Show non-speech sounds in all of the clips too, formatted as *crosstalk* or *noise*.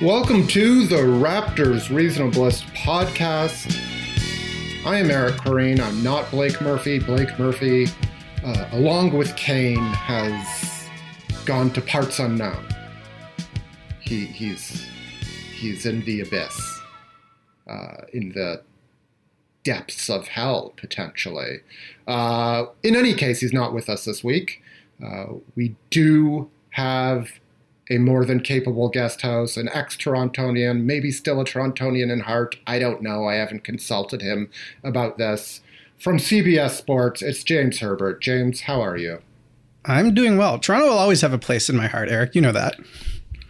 Welcome to the Raptors Reasonablecast podcast. I am Eric Koreen. I'm not Blake Murphy. Blake Murphy, uh, along with Kane, has gone to parts unknown. He, he's he's in the abyss, uh, in the depths of hell, potentially. Uh, in any case, he's not with us this week. Uh, we do have a more than capable guest host, an ex Torontonian, maybe still a Torontonian in heart. I don't know. I haven't consulted him about this. From CBS Sports, it's James Herbert. James, how are you? I'm doing well. Toronto will always have a place in my heart, Eric. You know that.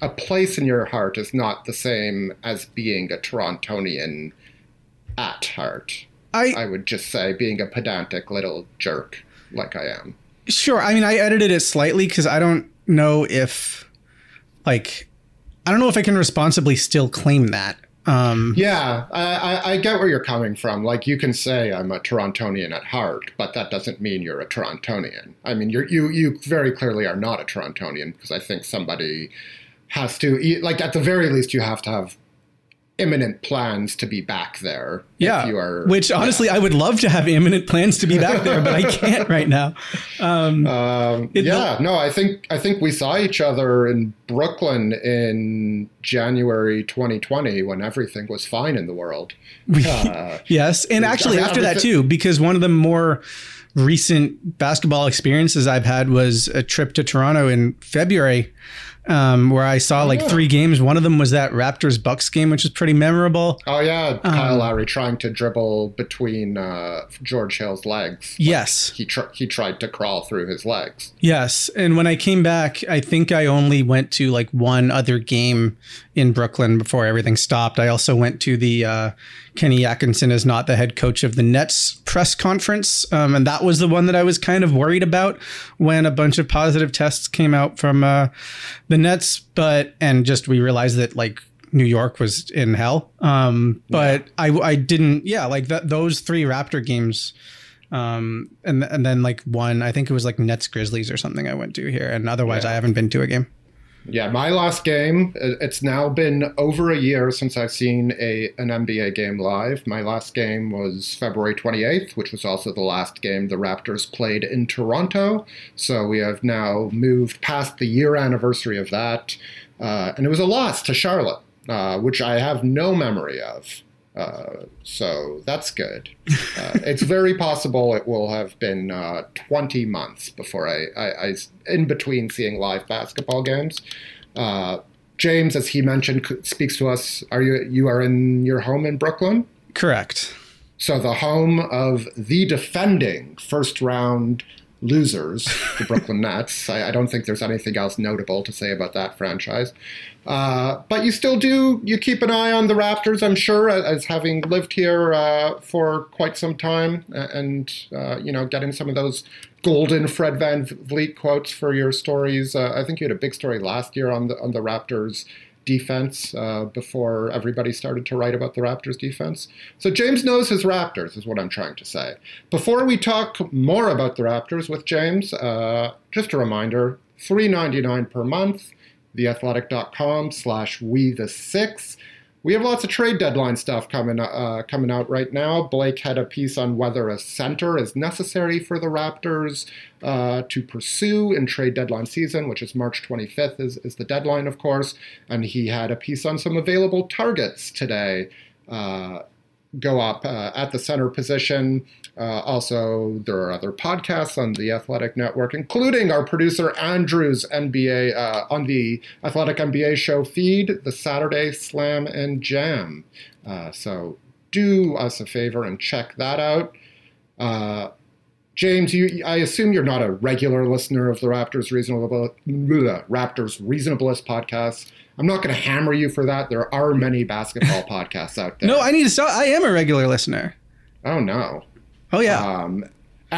A place in your heart is not the same as being a Torontonian at heart. I, I would just say being a pedantic little jerk like I am. Sure. I mean, I edited it slightly because I don't know if, like, I don't know if I can responsibly still claim that. Um, yeah, I, I, get where you're coming from. Like, you can say I'm a Torontonian at heart, but that doesn't mean you're a Torontonian. I mean, you you you very clearly are not a Torontonian because I think somebody has to, like, at the very least, you have to have imminent plans to be back there. Yeah, you are, which honestly, yeah. I would love to have imminent plans to be back there, but I *laughs* can't right now. Um, um, yeah, the, no, I think I think we saw each other in Brooklyn in January 2020 when everything was fine in the world. Uh, *laughs* yes, and actually after that too, because one of the more recent basketball experiences I've had was a trip to Toronto in February um, where I saw like three games. One of them was that Raptors Bucks game, which was pretty memorable. Oh yeah, Kyle um, Lowry trying to dribble between uh, George Hill's legs. Like yes, he tr- he tried to crawl through his legs. Yes, and when I came back, I think I only went to like one other game in Brooklyn before everything stopped. I also went to the uh, Kenny Atkinson is not the head coach of the Nets press conference. Um, and that was the one that I was kind of worried about when a bunch of positive tests came out from uh, the Nets. But, and just we realized that like New York was in hell. Um, but yeah. I, I didn't, yeah, like that, those three Raptor games. Um, and, and then like one, I think it was like Nets Grizzlies or something I went to here. And otherwise, yeah. I haven't been to a game. Yeah, my last game. It's now been over a year since I've seen a an NBA game live. My last game was February 28th, which was also the last game the Raptors played in Toronto. So we have now moved past the year anniversary of that, uh, and it was a loss to Charlotte, uh, which I have no memory of. Uh, so that's good. Uh, it's very possible it will have been uh, 20 months before I, I, I, in between seeing live basketball games. Uh, James, as he mentioned, speaks to us. Are you you are in your home in Brooklyn? Correct. So the home of the defending first round losers, the *laughs* Brooklyn Nets. I, I, don't think there's anything else notable to say about that franchise. Uh, but you still do, you keep an eye on the Raptors, I'm sure, as having lived here uh, for quite some time and, uh, you know, getting some of those golden Fred VanVleet quotes for your stories. Uh, I think you had a big story last year on the, on the Raptors defense uh, before everybody started to write about the Raptors defense. So James knows his Raptors, is what I'm trying to say. Before we talk more about the Raptors with James, uh, just a reminder: $3.99 per month. Theathletic.com slash we the six we have lots of trade deadline stuff coming uh, coming out right now. Blake had a piece on whether a center is necessary for the Raptors uh, to pursue in trade deadline season, which is March 25th is, is the deadline, of course. And he had a piece on some available targets today. Uh, go up uh, at the center position. Uh, also, there are other podcasts on the Athletic Network, including our producer Andrew's NBA uh, on the Athletic NBA show feed, the Saturday Slam and Jam. Uh, so do us a favor and check that out. Uh, James, you, I assume you're not a regular listener of the Raptors Reasonable Raptors Reasonablecast podcast. I'm not going to hammer you for that. There are many basketball *laughs* podcasts out there. No, I need to stop. I am a regular listener. Oh no. Oh yeah. Um,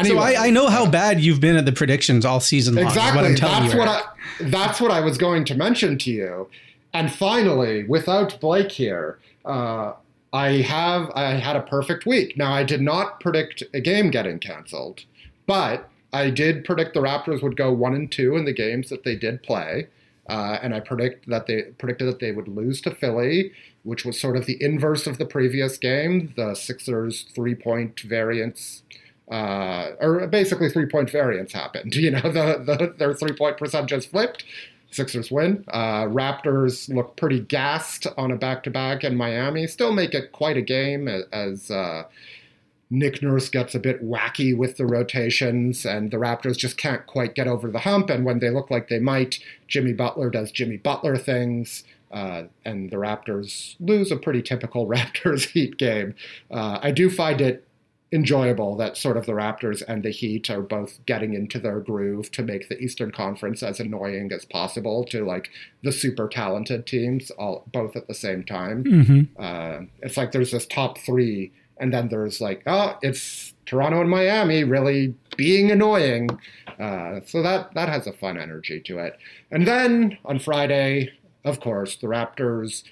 so I, I know how bad you've been at the predictions all season long. Exactly. What that's you, what I. That's what I was going to mention to you. And finally, without Blake here, uh, I have I had a perfect week. Now I did not predict a game getting canceled. But I did predict the Raptors would go one and two in the games that they did play. Uh, and I predict that they predicted that they would lose to Philly, which was sort of the inverse of the previous game. The Sixers three point variance, uh, or basically three point variance happened. *laughs* You know, the, the, their three point percentage flipped. Sixers win. Uh, Raptors look pretty gassed on a back to back, and Miami still make it quite a game as. Uh, Nick Nurse gets a bit wacky with the rotations, and the Raptors just can't quite get over the hump. And when they look like they might, Jimmy Butler does Jimmy Butler things, uh, and the Raptors lose a pretty typical *laughs* Raptors Heat game. Uh, I do find it enjoyable that sort of the Raptors and the Heat are both getting into their groove to make the Eastern Conference as annoying as possible to like the super talented teams all both at the same time. Mm-hmm. Uh, it's like there's this top three and then there's like, oh, it's Toronto and Miami really being annoying. Uh, so that that has a fun energy to it. And then on Friday, of course, the Raptors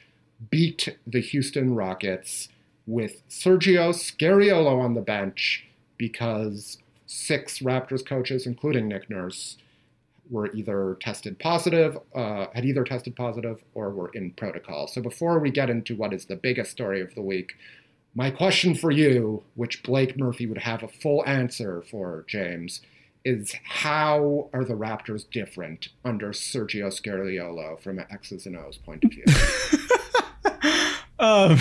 beat the Houston Rockets with Sergio Scariolo on the bench because six Raptors coaches, including Nick Nurse, were either tested positive, uh, had either tested positive, or were in protocol. So before we get into what is the biggest story of the week, my question for you, which Blake Murphy would have a full answer for, James, is how are the Raptors different under Sergio Scariolo from an X's and O's point of view? *laughs* um,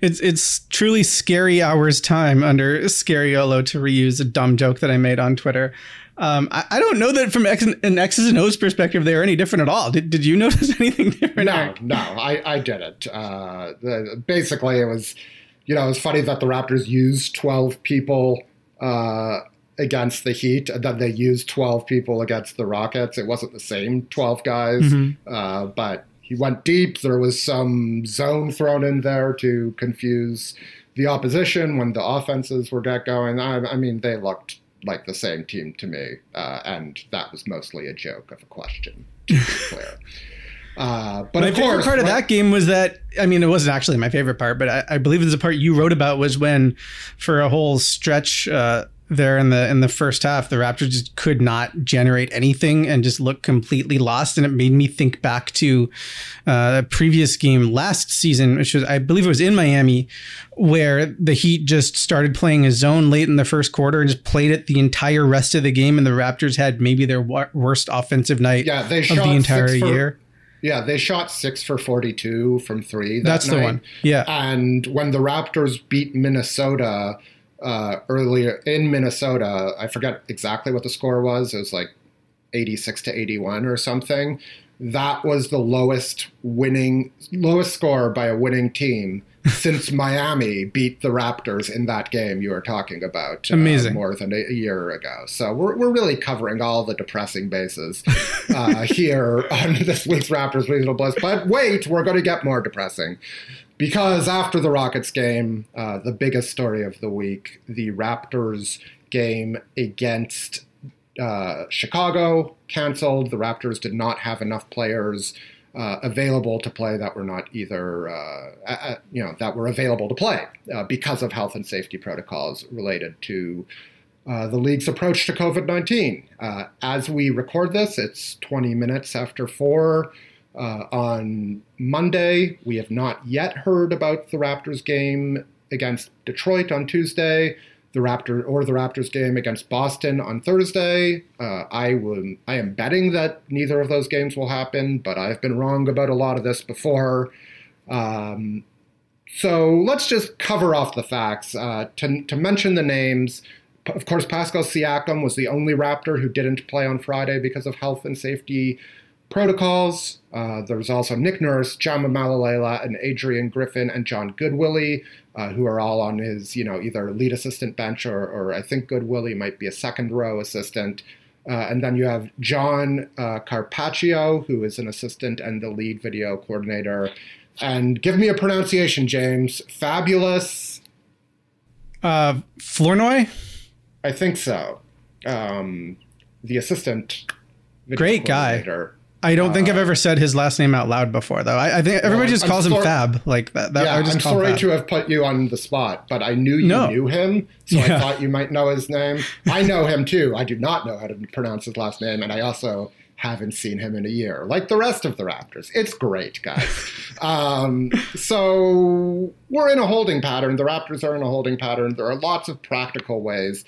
it's it's truly scary hours time under Scariolo to reuse a dumb joke that I made on Twitter. Um, I, I, don't know that from X, an X's and O's perspective they are any different at all. Did, did you *laughs* notice anything different? No, no, I, I didn't. Uh, the, basically, it was you know, it's funny that the Raptors used 12 people uh, against the Heat, and then they used 12 people against the Rockets. It wasn't the same 12 guys, mm-hmm. uh, but he went deep. There was some zone thrown in there to confuse the opposition when the offenses were get going. I, I mean, they looked like the same team to me, uh, and that was mostly a joke of a question, to be *laughs* clear. Uh, but my of favorite course, part of that game was that I mean, it wasn't actually my favorite part, but I, I believe it's the part you wrote about was when, for a whole stretch uh, there in the in the first half, the Raptors just could not generate anything and just looked completely lost, and it made me think back to uh, a previous game last season, which was I believe it was in Miami, where the Heat just started playing a zone late in the first quarter and just played it the entire rest of the game, and the Raptors had maybe their worst offensive night yeah, they of the entire year. Yeah, they shot six for 42 from three. That That's night. the one. Yeah. And when the Raptors beat Minnesota uh, earlier in Minnesota, I forget exactly what the score was. It was like 86 to 81 or something. That was the lowest winning, lowest score by a winning team since *laughs* Miami beat the Raptors in that game you were talking about. Uh, Amazing. Uh, more than a year ago. So we're, we're really covering all the depressing bases *laughs* uh, here on this week's Raptors Reasonable But wait, we're going to get more depressing. Because after the Rockets game, uh, the biggest story of the week, the Raptors game against uh, Chicago canceled. The Raptors did not have enough players uh, available to play that were not either uh, you know that were available to play uh, because of health and safety protocols related to uh, the league's approach to COVID nineteen. Uh, as we record this, it's 20 minutes after four. on Monday, we have not yet heard about the Raptors game against Detroit on Tuesday the Raptor or the Raptors game against Boston on Thursday. Uh, I will, I am betting that neither of those games will happen, but I've been wrong about a lot of this before. Um, so let's just cover off the facts. Uh, to, to mention the names, of course, Pascal Siakam was the only Raptor who didn't play on Friday because of health and safety protocols. Uh, there was also Nick Nurse, Jama Mahlalela, and Adrian Griffin and John Goodwillie, uh, who are all on his, you know, either lead assistant bench or, or I think Goodwillie might be a second row assistant. Uh, and then you have John uh, Carpaccio, who is an assistant and the lead video coordinator. And give me a pronunciation, James. Fabulous. Uh, Flournoy? I think so. Um, the assistant. Great guy. I don't think I've ever said his last name out loud before, though. I, I think everybody well, just calls him Fab, like that. that yeah, I am sorry to have put you on the spot, but I knew you no. knew him, so yeah. I thought you might know his name. I know him too. I do not know how to pronounce his last name, and I also haven't seen him in a year, like the rest of the Raptors. It's great, guys. *laughs* um, so we're in a holding pattern. The Raptors are in a holding pattern. There are lots of practical ways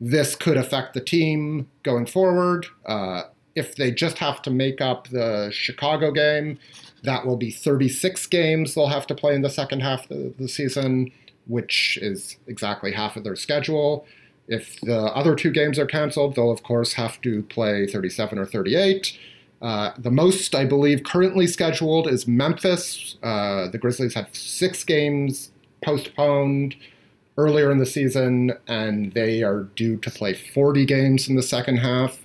this could affect the team going forward. Uh, if they just have to make up the Chicago game, that will be 36 games they'll have to play in the second half of the season, which is exactly half of their schedule. If the other two games are canceled, they'll of course have to play 37 or 38. Uh, the most, I believe, currently scheduled is Memphis. Uh, the Grizzlies had six games postponed earlier in the season, and they are due to play 40 games in the second half.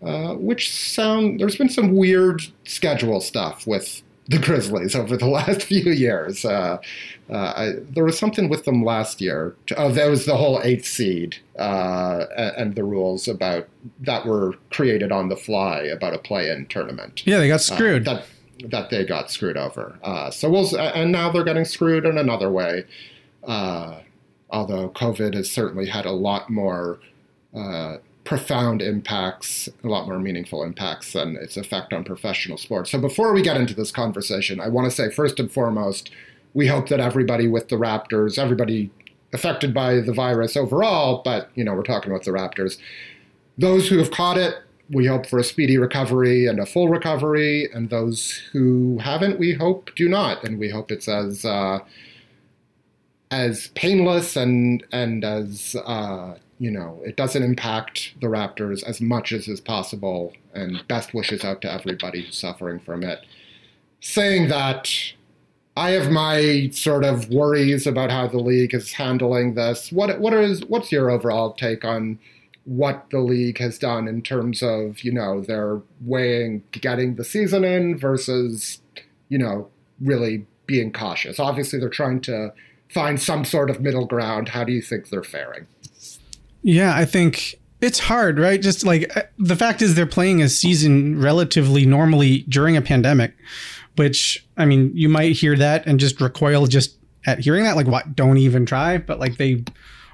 Uh, which sound there's been some weird schedule stuff with the Grizzlies over the *laughs* last few years. Uh, uh, I, there was something with them last year. Oh, that was the whole eighth seed uh, and the rules about that were created on the fly about a play-in tournament. Yeah, they got uh, screwed. that that they got screwed over. Uh, so we'll and now they're getting screwed in another way. although COVID has certainly had a lot more profound impacts, a lot more meaningful impacts than its effect on professional sports. So before we get into this conversation, I want to say first and foremost, we hope that everybody with the Raptors, everybody affected by the virus overall, but you know, we're talking about the Raptors. Those who have caught it, we hope for a speedy recovery and a full recovery, and those who haven't, we hope do not, and we hope it's as uh, as painless and and as uh, you know, it doesn't impact the Raptors as much as is possible, and best wishes out to everybody who's suffering from it. Saying that, I have my sort of worries about how the league is handling this. What what is what's your overall take on what the league has done in terms of you know they're weighing getting the season in versus you know really being cautious. Obviously, they're trying to find some sort of middle ground. How do you think they're faring? Yeah, I think it's hard, right? Just like uh, the fact is, they're playing a season relatively normally during a pandemic, which I mean, you might hear that and just recoil just at hearing that. Like, what? Don't even try. But like, they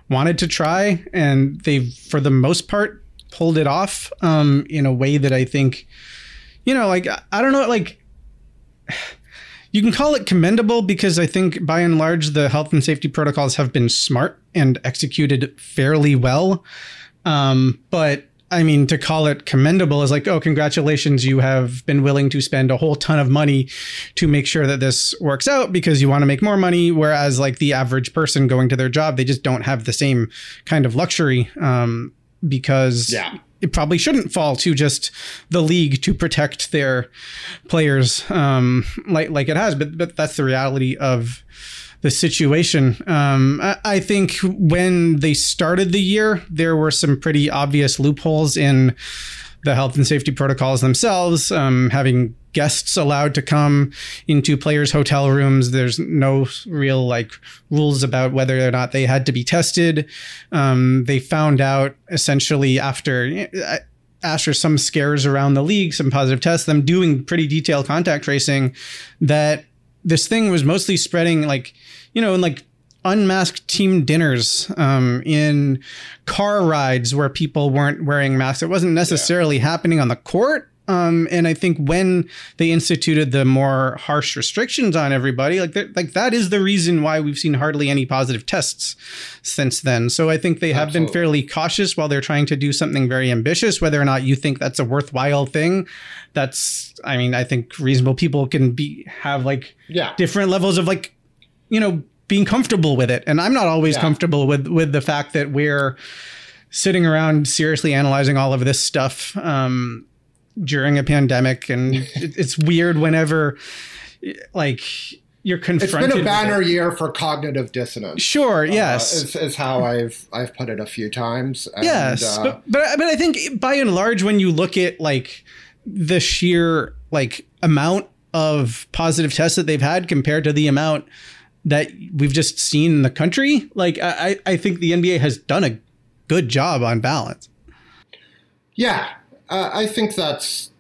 wanted to try, and they, for the most part, pulled it off um, in a way that I think, you know, like I don't know, like you can call it commendable because I think by and large the health and safety protocols have been smart and executed fairly well. Um, but I mean, to call it commendable is like, oh, congratulations, you have been willing to spend a whole ton of money to make sure that this works out because you want to make more money. Whereas, like the average person going to their job, they just don't have the same kind of luxury um, because yeah it probably shouldn't fall to just the league to protect their players um, like like it has. But but that's the reality of the situation. Um, I, I, think when they started the year, there were some pretty obvious loopholes in the health and safety protocols themselves, um, having guests allowed to come into players' hotel rooms. There's no real like rules about whether or not they had to be tested. Um, they found out essentially after. After some scares around the league, some positive tests, them doing pretty detailed contact tracing, that this thing was mostly spreading like, you know, in like unmasked team dinners, um, in car rides where people weren't wearing masks. It wasn't necessarily yeah. happening on the court. Um, and I think when they instituted the more harsh restrictions on everybody, like like that is the reason why we've seen hardly any positive tests since then. So I think they have Absolutely. been fairly cautious while they're trying to do something very ambitious. Whether or not you think that's a worthwhile thing, that's I mean I think reasonable people can be have like yeah. different levels of like you know being comfortable with it. And I'm not always yeah. comfortable with with the fact that we're sitting around seriously analyzing all of this stuff. Um, during a pandemic, and it's weird whenever like you're confronted. It's been a banner year for cognitive dissonance. Sure, uh, yes, is, is how I've I've put it a few times. And, yes, uh, but, but but I think by and large, when you look at like the sheer like amount of positive tests that they've had compared to the amount that we've just seen in the country, like I I think the NBA has done a good job on balance. Yeah, uh, I think that's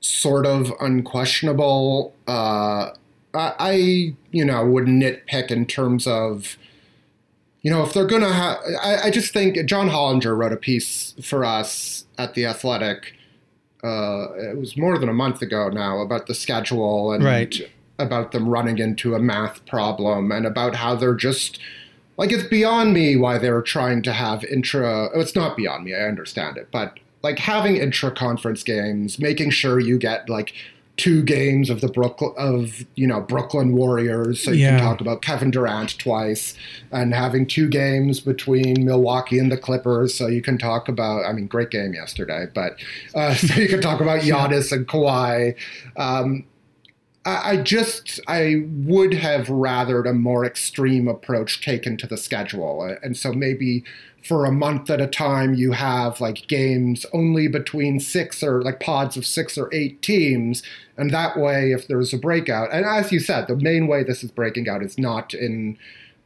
sort of unquestionable. Uh, I, I, you know, would nitpick in terms of, you know, if they're going to have, I, I just think John Hollinger wrote a piece for us at The Athletic. Uh, it was more than a month ago now about the schedule and Right. About them running into a math problem and about how they're just like it's beyond me why they're trying to have intra it's not beyond me i understand it but like having intra conference games making sure you get like two games of the brooklyn of you know brooklyn warriors so you Yeah. can talk about kevin durant twice and having two games between milwaukee and the clippers so you can talk about i mean great game yesterday but uh, *laughs* so you can talk about Giannis and Kawhi. Um, I just I would have rathered a more extreme approach taken to the schedule, and so maybe for a month at a time you have like games only between six or like pods of six or eight teams, and that way if there's a breakout, and as you said, the main way this is breaking out is not in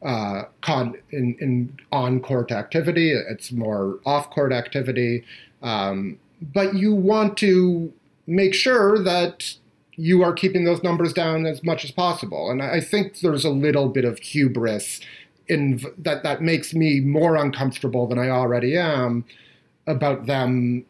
uh, con in, in on court activity. It's more off court activity. Um, but you want to make sure that you are keeping those numbers down as much as possible. And I think there's a little bit of hubris in that that makes me more uncomfortable than I already am about them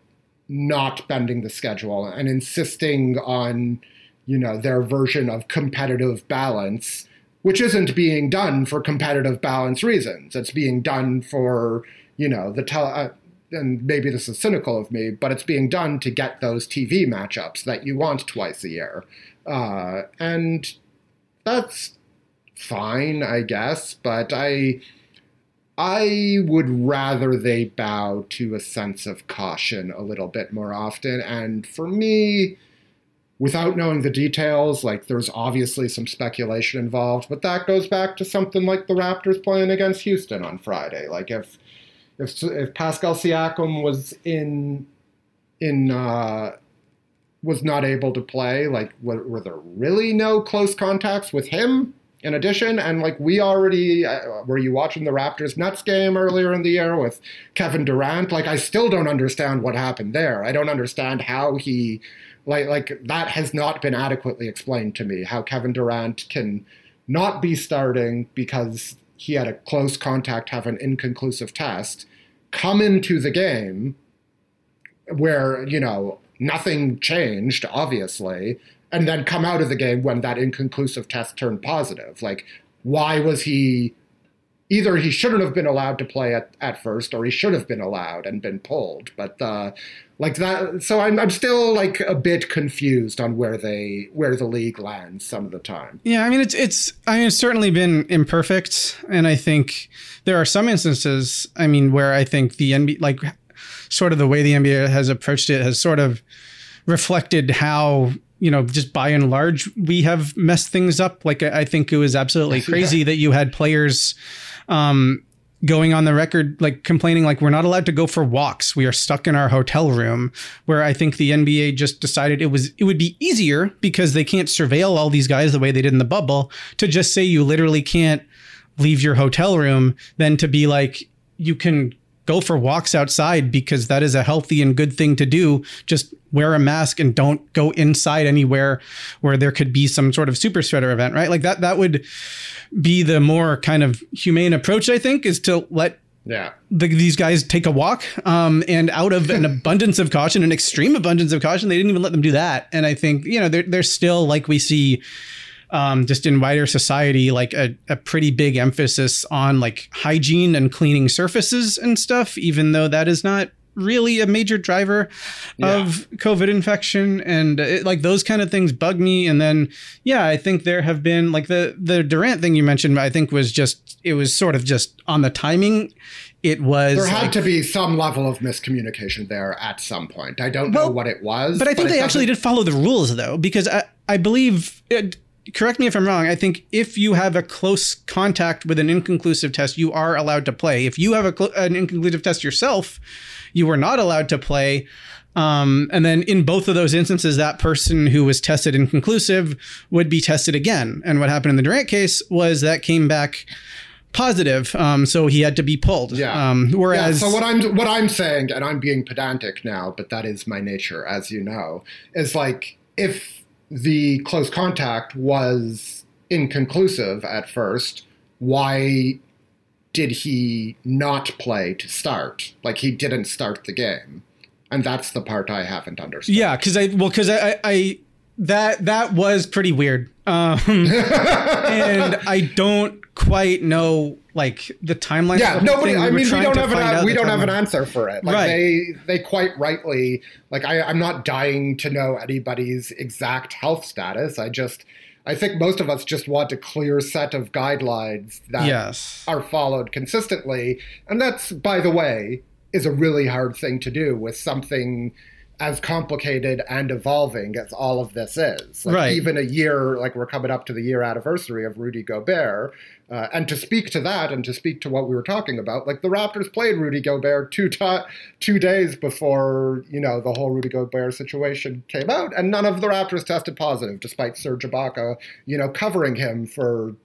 not bending the schedule and insisting on you know their version of competitive balance which isn't being done for competitive balance reasons it's being done for you know the tele uh, and maybe this is cynical of me but it's being done to get those tv matchups that you want twice a year uh, and that's fine i guess but i I would rather they bow to a sense of caution a little bit more often. And for me, without knowing the details, like there's obviously some speculation involved, but that goes back to something like the Raptors playing against Houston on Friday. Like if if if Pascal Siakam was in in uh, was not able to play, like were, were there really no close contacts with him? in addition, and like we already uh, were you watching the Raptors Nets game earlier in the year with Kevin Durant? Like I still don't understand what happened there. I don't understand how he like like that has not been adequately explained to me. How Kevin Durant can not be starting because he had a close contact, have an inconclusive test, come into the game where you know nothing changed, obviously, and then come out of the game when that inconclusive test turned positive. Like, why was he? Either he shouldn't have been allowed to play at, at first, or he should have been allowed and been pulled. But uh, like that, so I'm I'm still like a bit confused on where they where the league lands some of the time. Yeah, I mean it's it's I mean it's certainly been imperfect, and I think there are some instances. I mean where I think the NBA like sort of the way the NBA has approached it has sort of reflected how you know just by and large we have messed things up. Like I I think it was absolutely *laughs* crazy that you had players. Um, going on the record like complaining like we're not allowed to go for walks. We are stuck in our hotel room where i think the nba just decided it was it would be easier because they can't surveil all these guys the way they did in the bubble to just say you literally can't leave your hotel room than to be like you can go for walks outside because that is a healthy and good thing to do. Just wear a mask and don't go inside anywhere where there could be some sort of super spreader event right? Like that that would be the more kind of humane approach i think is to let Yeah. the, these guys take a walk um, and out of an *laughs* abundance of caution an extreme abundance of caution they didn't even let them do that and i think you know they're, they're still like we see um, just in wider society like a, a pretty big emphasis on like hygiene and cleaning surfaces and stuff even though that is not really a major driver Yeah. of COVID infection, and uh, it, like those kind of things bug me. And then, yeah, I think there have been like the the Durant thing you mentioned. I think was just it was sort of just on the timing. It was There had like- to be some level of miscommunication there at some point. I don't know what it was. But I think it they actually did follow the rules though, because I, I believe. It, correct me if I'm wrong. I think if you have a close contact with an inconclusive test, you are allowed to play. If you have a, an inconclusive test yourself, you were not allowed to play. Um, and then in both of those instances, that person who was tested inconclusive would be tested again. And what happened in the Durant case was that came back positive, um, so he had to be pulled. Yeah. Um, whereas, yeah, so what I'm what I'm saying, and I'm being pedantic now, but that is my nature, as you know, is like if the close contact was inconclusive at first, why did he not play to start? Like he didn't start the game, and that's the part I haven't understood. Yeah, because I well, because I, I, I that that was pretty weird, um, *laughs* and I don't quite know like the timeline. Yeah, nobody. thing. I mean, we don't have an we don't have an answer for it. Like Right. they they quite rightly like I, I'm not dying to know anybody's exact health status. I just I think most of us just want a clear set of guidelines that Yes. are followed consistently, and that's by the way is a really hard thing to do with something as complicated and evolving as all of this is. Like Right. Even a year, like we're coming up to the year anniversary of Rudy Gobert, uh, and to speak to that and to speak to what we were talking about, like the Raptors played Rudy Gobert two ti two days before you know the whole Rudy Gobert situation came out, and none of the Raptors tested positive, despite Serge Ibaka, you know, covering him for.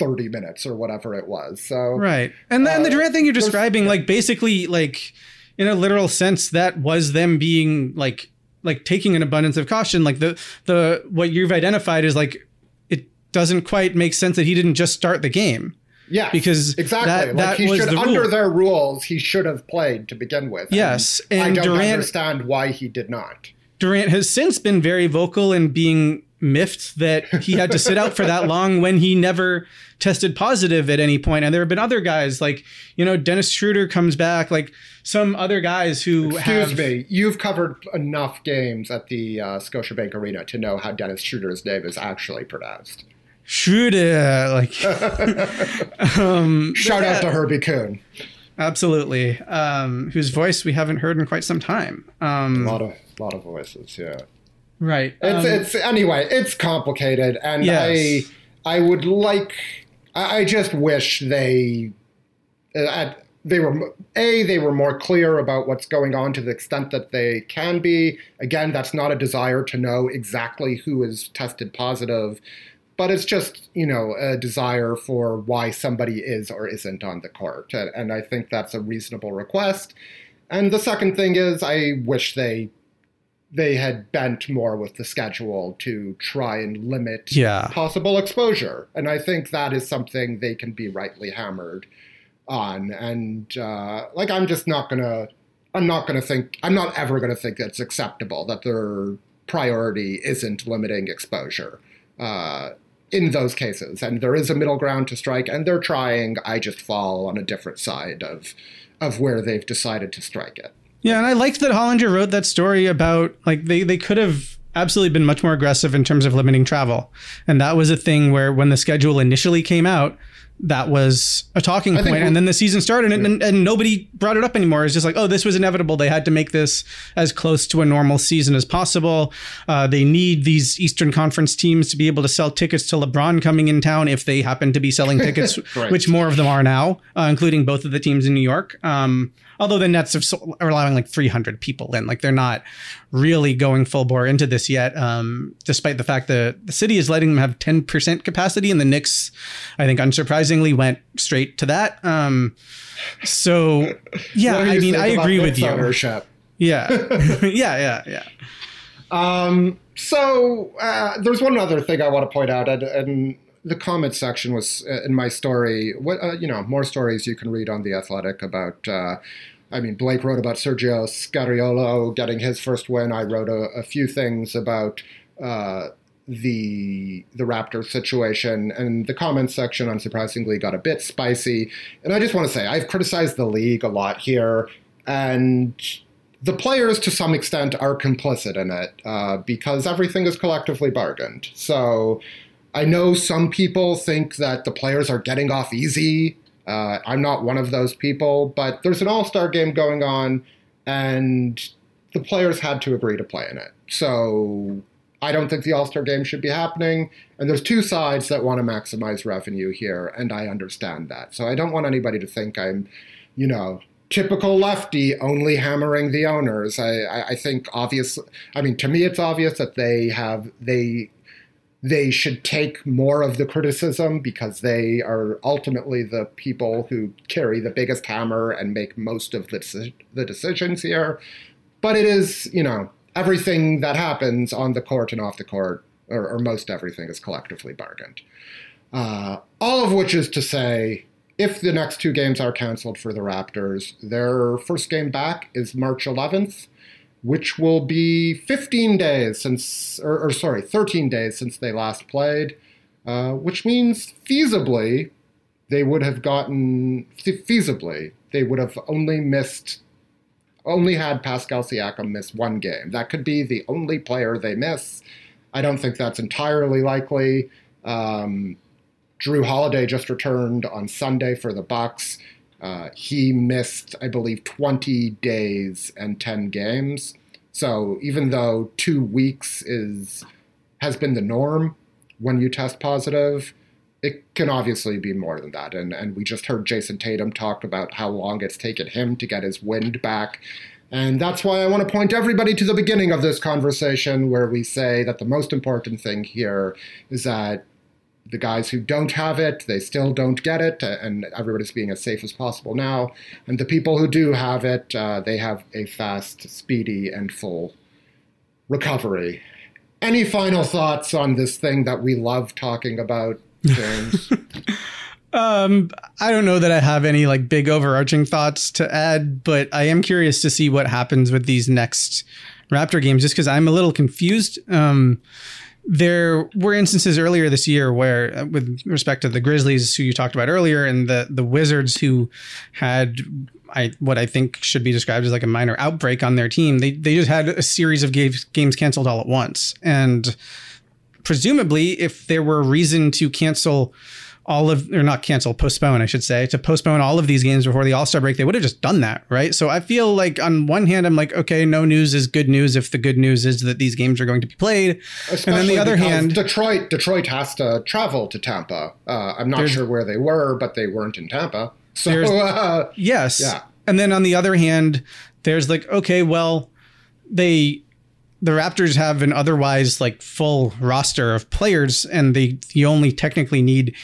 30 minutes or whatever it was. So Right, and then the Uh, Durant thing you're describing, like basically, like in a literal sense, that was them being like like taking an abundance of caution. Like the the what you've identified is like it doesn't quite make sense that he didn't just start the game. Yeah, Because exactly. that- like that he was should, the under rule. their rules, he should have played to begin with. Yes, and, and I don't Durant- understand why he did not. Durant has since been very vocal in being miffed that he had to sit out for that long when he never tested positive at any point. And there have been other guys like, you know, Dennis Schroeder comes back, like some other guys who Excuse have me, you've covered enough games at the uh, Scotiabank Arena to know how Dennis Schroeder's name is actually pronounced. Schroeder, like *laughs* Shout out to Herbie Kuhn. absolutely, um, whose voice we haven't heard in quite some time. Um, A lot of lot of voices, yeah. Right. It's um, it's anyway, it's complicated, and Yes. I I would like I, I just wish they uh, at, they were a they were more clear about what's going on to the extent that they can be. Again, that's not a desire to know exactly who is tested positive, but it's just you know a desire for why somebody is or isn't on the court, and, and I think that's a reasonable request. And the second thing is, I wish they they had bent more with the schedule to try and limit Yeah. possible exposure. And I think that is something they can be rightly hammered on. And uh, like, I'm just not gonna, I'm not gonna think, I'm not ever gonna think it's acceptable that their priority isn't limiting exposure. Uh, in those cases, and there is a middle ground to strike, and they're trying. I just fall on a different side of of where they've decided to strike it. Yeah, and I liked that Hollinger wrote that story about like they they could have absolutely been much more aggressive in terms of limiting travel. And that was a thing where when the schedule initially came out, that was a talking point. and then the season started and, and, and nobody brought it up anymore. It's just like, oh, this was inevitable. They had to make this as close to a normal season as possible. Uh, they need these Eastern Conference teams to be able to sell tickets to LeBron coming in town if they happen to be selling tickets, *laughs* Right. which more of them are now, uh, including both of the teams in New York. Um, although the Nets are, allowing like 300 people in, like they're not really going full bore into this yet. Um, despite the fact that the city is letting them have 10% capacity, and the Knicks, I think, unsurprisingly, went straight to that. Um, so yeah, I mean, I agree with you. Ownership? Yeah, *laughs* *laughs* yeah, yeah, yeah. Um, so uh, there's one other thing I want to point out, and, and the comment section was uh, in my story. What uh, you know, more stories you can read on the Athletic about. Uh, I mean, Blake wrote about Sergio Scariolo getting his first win. I wrote a, a few things about uh, the the Raptors situation, and the comments section, unsurprisingly, got a bit spicy. And I just want to say, I've criticized the league a lot here, and the players, to some extent, are complicit in it uh, because everything is collectively bargained. So I know some people think that the players are getting off easy. Uh, I'm not one of those people, but there's an all star game going on, and the players had to agree to play in it. So I don't think the All Star game should be happening. And there's two sides that want to maximize revenue here, and I understand that. So I don't want anybody to think I'm, you know, typical lefty only hammering the owners. I, I, think obvious. I mean, to me, it's obvious that they have they they should take more of the criticism because they are ultimately the people who carry the biggest hammer and make most of the, the decisions here. But it is, you know, everything that happens on the court and off the court, or, or most everything, is collectively bargained. Uh, all of which is to say, if the next two games are canceled for the Raptors, their first game back is March 11th which will be 15 days since, or, or sorry, 13 days since they last played, uh, which means feasibly they would have gotten, feasibly, they would have only missed, only had Pascal Siakam miss one game. That could be the only player they miss. I don't think that's entirely likely. Um, Jrue Holiday just returned on Sunday for the Bucks. Uh, he missed, I believe, 20 days and 10 games. So even though two weeks is has been the norm when you test positive, it can obviously be more than that. And and we just heard Jayson Tatum talk about how long it's taken him to get his wind back. And that's why I want to point everybody to the beginning of this conversation where we say that the most important thing here is that the guys who don't have it, they still don't get it, and everybody's being as safe as possible now. And the people who do have it, uh, they have a fast, speedy, and full recovery. Any final thoughts on this thing that we love talking about, *laughs* Um, I don't know that I have any like big overarching thoughts to add, but I am curious to see what happens with these next Raptor games, just because I'm a little confused. Um, there were instances earlier this year where, uh, with respect to the Grizzlies, who you talked about earlier, and the the Wizards, who had I what I think should be described as like a minor outbreak on their team, they they just had a series of games games canceled all at once, and presumably, if there were a reason to cancel all of or not cancel postpone i should say to postpone all of these games before the all-star break they would have just done that right? So i feel like on one hand i'm like okay no news is good news if the good news is that these games are going to be played. Especially and then the other hand detroit detroit has to travel to tampa. Uh, i'm not sure where they were but they weren't in tampa. So uh, yes. yeah. And then on the other hand there's like okay well they the Raptors have an otherwise like full roster of players, and they you only technically need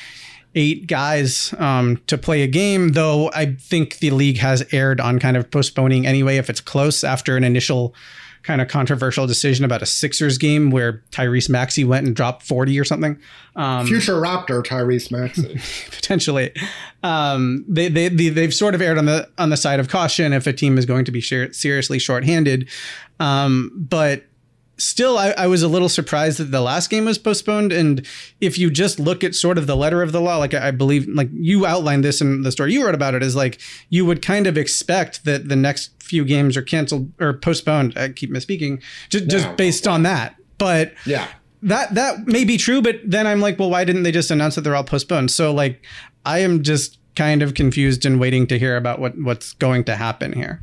eight guys um, to play a game, though I think the league has erred on kind of postponing anyway if it's close after an initial kind of controversial decision about a Sixers game where Tyrese Maxey went and dropped 40 or something. Um, Future Raptor Tyrese Maxey. *laughs* potentially. Um, they, they, they, have sort of erred on the, on the side of caution if a team is going to be seriously shorthanded. Um, but still, I, I, was a little surprised that the last game was postponed. And if you just look at sort of the letter of the law, like I believe, like you outlined this in the story you wrote about it, is like you would kind of expect that the next few games are canceled or postponed. I keep misspeaking, just, no. just based on that. But yeah, that that may be true. But then I'm like, well, why didn't they just announce that they're all postponed? So like, I am just kind of confused and waiting to hear about what what's going to happen here.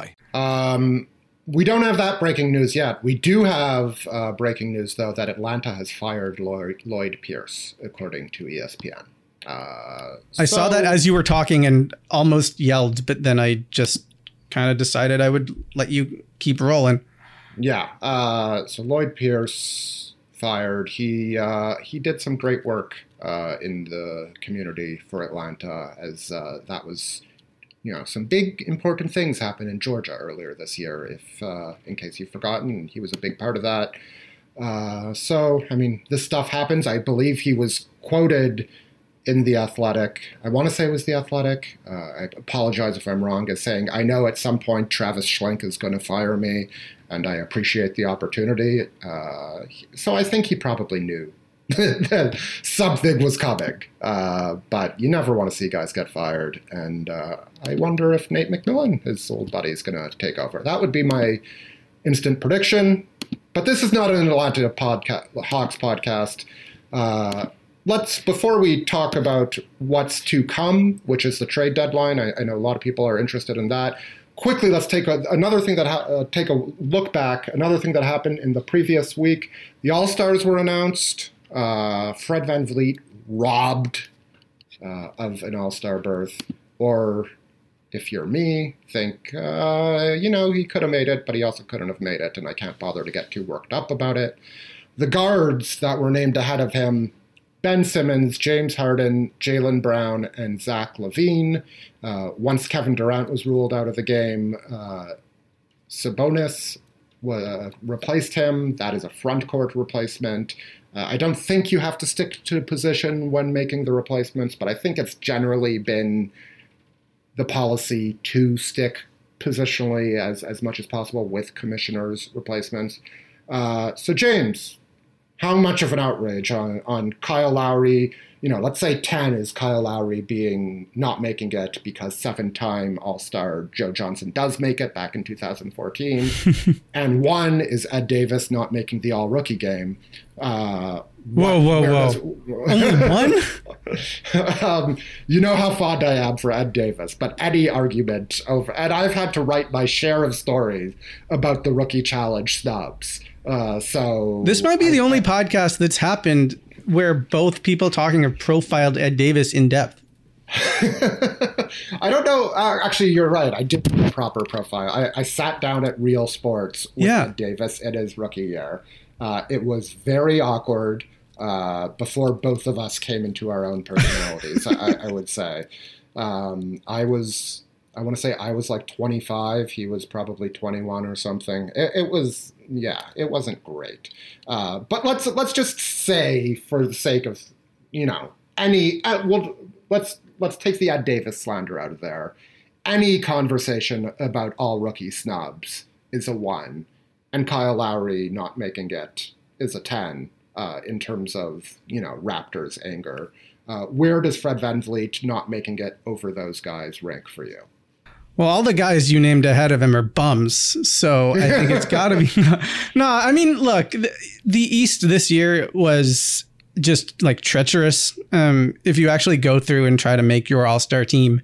Um, we don't have that breaking news yet. We do have uh, breaking news, though, that Atlanta has fired Lloyd, Lloyd Pierce, according to ESPN. Uh, I saw that as you were talking and almost yelled, but then I just kind of decided I would let you keep rolling. Yeah. Uh, so Lloyd Pierce fired. He uh, he did some great work uh, in the community for Atlanta, as uh, that was, you know, some big important things happened in Georgia earlier this year. If uh, in case you've forgotten, he was a big part of that. Uh, so I mean, this stuff happens. I believe he was quoted in the Athletic. I want to say it was the Athletic. Uh, I apologize if I'm wrong. As saying, I know at some point Travis Schlenk is going to fire me, and I appreciate the opportunity. Uh, so I think he probably knew that *laughs* something was coming. Uh, but you never want to see guys get fired, and uh, I wonder if Nate McMillan, his old buddy, is going to take over. That would be my instant prediction. But this is not an Atlanta podcast, Hawks podcast. Uh, let's before we talk about what's to come, which is the trade deadline. I, I know a lot of people are interested in that. Quickly, let's take a, another thing that ha- uh, take a look back. Another thing that happened in the previous week: the All Stars were announced. Uh, Fred VanVleet robbed uh, of an All Star berth, or if you're me, think, uh, you know, he could have made it, but he also couldn't have made it, and I can't bother to get too worked up about it. The guards that were named ahead of him Ben Simmons, James Harden, Jaylen Brown, and Zach LaVine. Uh, once Kevin Durant was ruled out of the game, uh, Sabonis uh, replaced him. That is a front court replacement. Uh, I don't think you have to stick to position when making the replacements, but I think it's generally been the policy to stick positionally as, as much as possible with commissioners' replacements. Uh, so, James, how much of an outrage on, on Kyle Lowry? You know, let's say 10 is Kyle Lowry being not making it because seven time All Star Joe Johnson does make it back in 2014. *laughs* and one is Ed Davis not making the All Rookie game. Uh, Whoa, whoa, whoa. Only *laughs* one? um, you know how fond I am for Ed Davis, but any argument over, and I've had to write my share of stories about the rookie challenge snubs. Uh, so This might be the only podcast that's happened where both people talking have profiled Ed Davis in depth. *laughs* I don't know. Uh, actually, you're right. I did a proper profile. I, I sat down at Real Sports with Yeah. Ed Davis in his rookie year. Uh, it was very awkward uh, before both of us came into our own personalities. I, I would say. Um, I was. I want to say I was like 25. He was probably 21 or something. It, it was. Yeah, it wasn't great. Uh, but let's let's just say, for the sake of you know any, uh, well, let's let's take the Ed Davis slander out of there. Any conversation about all rookie snubs is a one, and Kyle Lowry not making it is a ten uh, in terms of you know Raptors anger. Uh, where does Fred VanVleet not making it over those guys rank for you? Well, all the guys you named ahead of him are bums, so I think it's *laughs* got to be. no, I mean, look, the, the East this year was just like treacherous. Um, if you actually go through and try to make your All Star team,